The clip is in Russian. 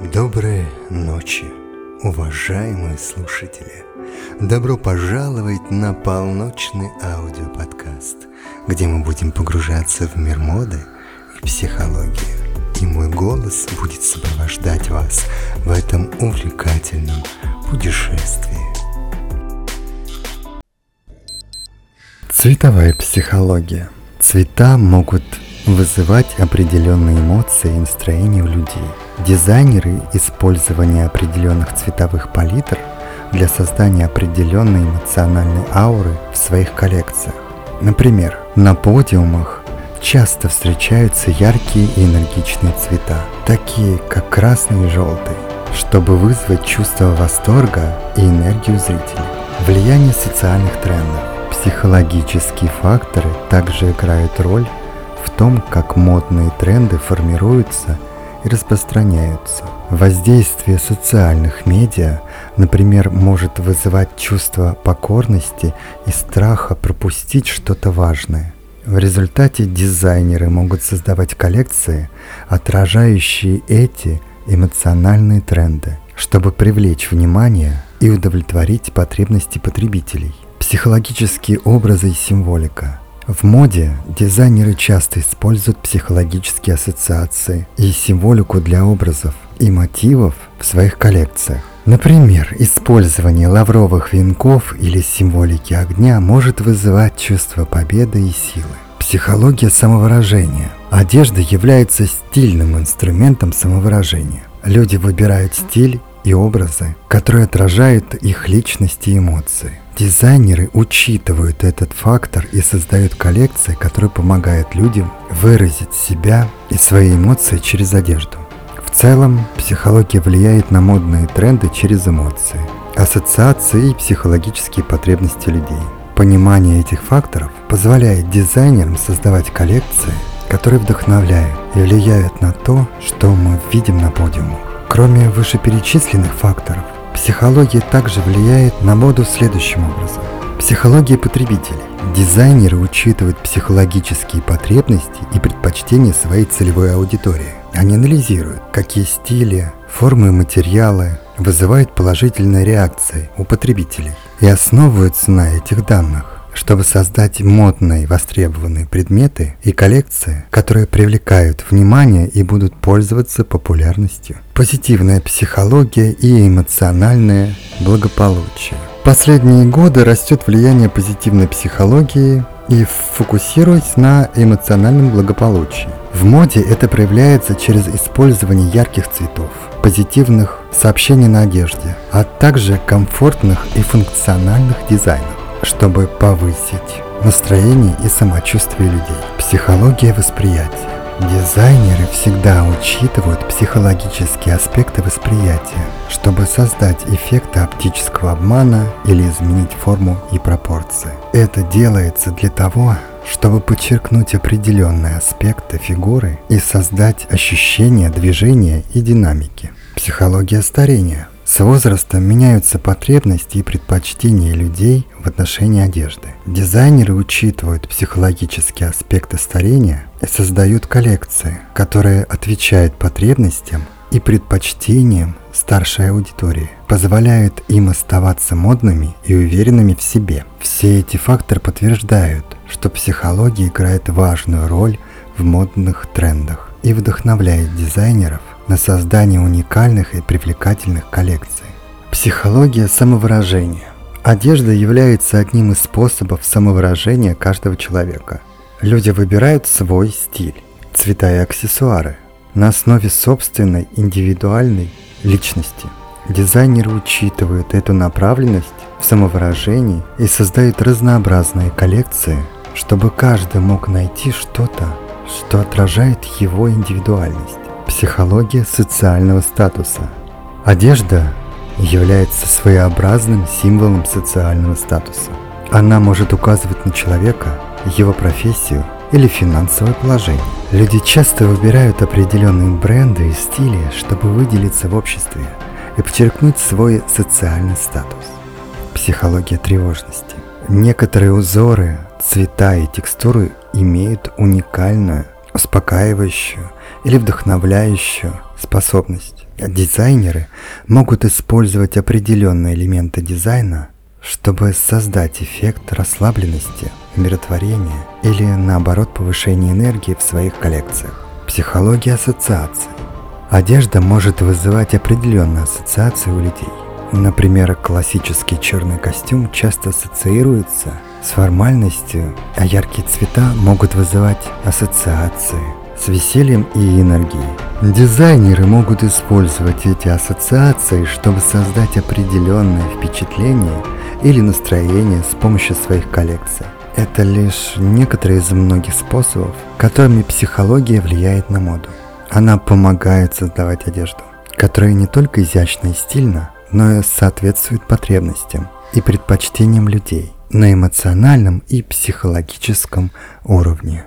Доброй ночи, уважаемые слушатели! Добро пожаловать на полночный аудиоподкаст, где мы будем погружаться в мир моды и психологии. И мой голос будет сопровождать вас в этом увлекательном путешествии. Цветовая психология. Цвета могут вызывать определенные эмоции и настроения у людей. Дизайнеры использования определенных цветовых палитр для создания определенной эмоциональной ауры в своих коллекциях. Например, на подиумах часто встречаются яркие и энергичные цвета, такие как красный и желтый, чтобы вызвать чувство восторга и энергию зрителей. Влияние социальных трендов. Психологические факторы также играют роль том, как модные тренды формируются и распространяются. Воздействие социальных медиа, например, может вызывать чувство покорности и страха пропустить что-то важное. В результате дизайнеры могут создавать коллекции, отражающие эти эмоциональные тренды, чтобы привлечь внимание и удовлетворить потребности потребителей. Психологические образы и символика – в моде дизайнеры часто используют психологические ассоциации и символику для образов и мотивов в своих коллекциях. Например, использование лавровых венков или символики огня может вызывать чувство победы и силы. Психология самовыражения. Одежда является стильным инструментом самовыражения. Люди выбирают стиль и образы, которые отражают их личности и эмоции. Дизайнеры учитывают этот фактор и создают коллекции, которые помогают людям выразить себя и свои эмоции через одежду. В целом, психология влияет на модные тренды через эмоции, ассоциации и психологические потребности людей. Понимание этих факторов позволяет дизайнерам создавать коллекции, которые вдохновляют и влияют на то, что мы видим на подиумах. Кроме вышеперечисленных факторов, Психология также влияет на моду следующим образом. Психология потребителей. Дизайнеры учитывают психологические потребности и предпочтения своей целевой аудитории. Они анализируют, какие стили, формы и материалы вызывают положительные реакции у потребителей и основываются на этих данных чтобы создать модные востребованные предметы и коллекции, которые привлекают внимание и будут пользоваться популярностью. Позитивная психология и эмоциональное благополучие. В последние годы растет влияние позитивной психологии и фокусируясь на эмоциональном благополучии. В моде это проявляется через использование ярких цветов, позитивных сообщений на одежде, а также комфортных и функциональных дизайнов чтобы повысить настроение и самочувствие людей. Психология восприятия. Дизайнеры всегда учитывают психологические аспекты восприятия, чтобы создать эффект оптического обмана или изменить форму и пропорции. Это делается для того, чтобы подчеркнуть определенные аспекты фигуры и создать ощущение движения и динамики. Психология старения – с возрастом меняются потребности и предпочтения людей в отношении одежды. Дизайнеры учитывают психологические аспекты старения и создают коллекции, которые отвечают потребностям и предпочтениям старшей аудитории, позволяют им оставаться модными и уверенными в себе. Все эти факторы подтверждают, что психология играет важную роль в модных трендах и вдохновляет дизайнеров на создание уникальных и привлекательных коллекций. Психология самовыражения. Одежда является одним из способов самовыражения каждого человека. Люди выбирают свой стиль, цвета и аксессуары на основе собственной индивидуальной личности. Дизайнеры учитывают эту направленность в самовыражении и создают разнообразные коллекции, чтобы каждый мог найти что-то, что отражает его индивидуальность. Психология социального статуса. Одежда является своеобразным символом социального статуса. Она может указывать на человека, его профессию или финансовое положение. Люди часто выбирают определенные бренды и стили, чтобы выделиться в обществе и подчеркнуть свой социальный статус. Психология тревожности. Некоторые узоры, цвета и текстуры имеют уникальную, успокаивающую или вдохновляющую способность. Дизайнеры могут использовать определенные элементы дизайна, чтобы создать эффект расслабленности, умиротворения или наоборот повышения энергии в своих коллекциях. Психология ассоциаций. Одежда может вызывать определенные ассоциации у людей. Например, классический черный костюм часто ассоциируется с формальностью, а яркие цвета могут вызывать ассоциации с весельем и энергией. Дизайнеры могут использовать эти ассоциации, чтобы создать определенное впечатление или настроение с помощью своих коллекций. Это лишь некоторые из многих способов, которыми психология влияет на моду. Она помогает создавать одежду, которая не только изящна и стильна, но и соответствует потребностям и предпочтениям людей на эмоциональном и психологическом уровне.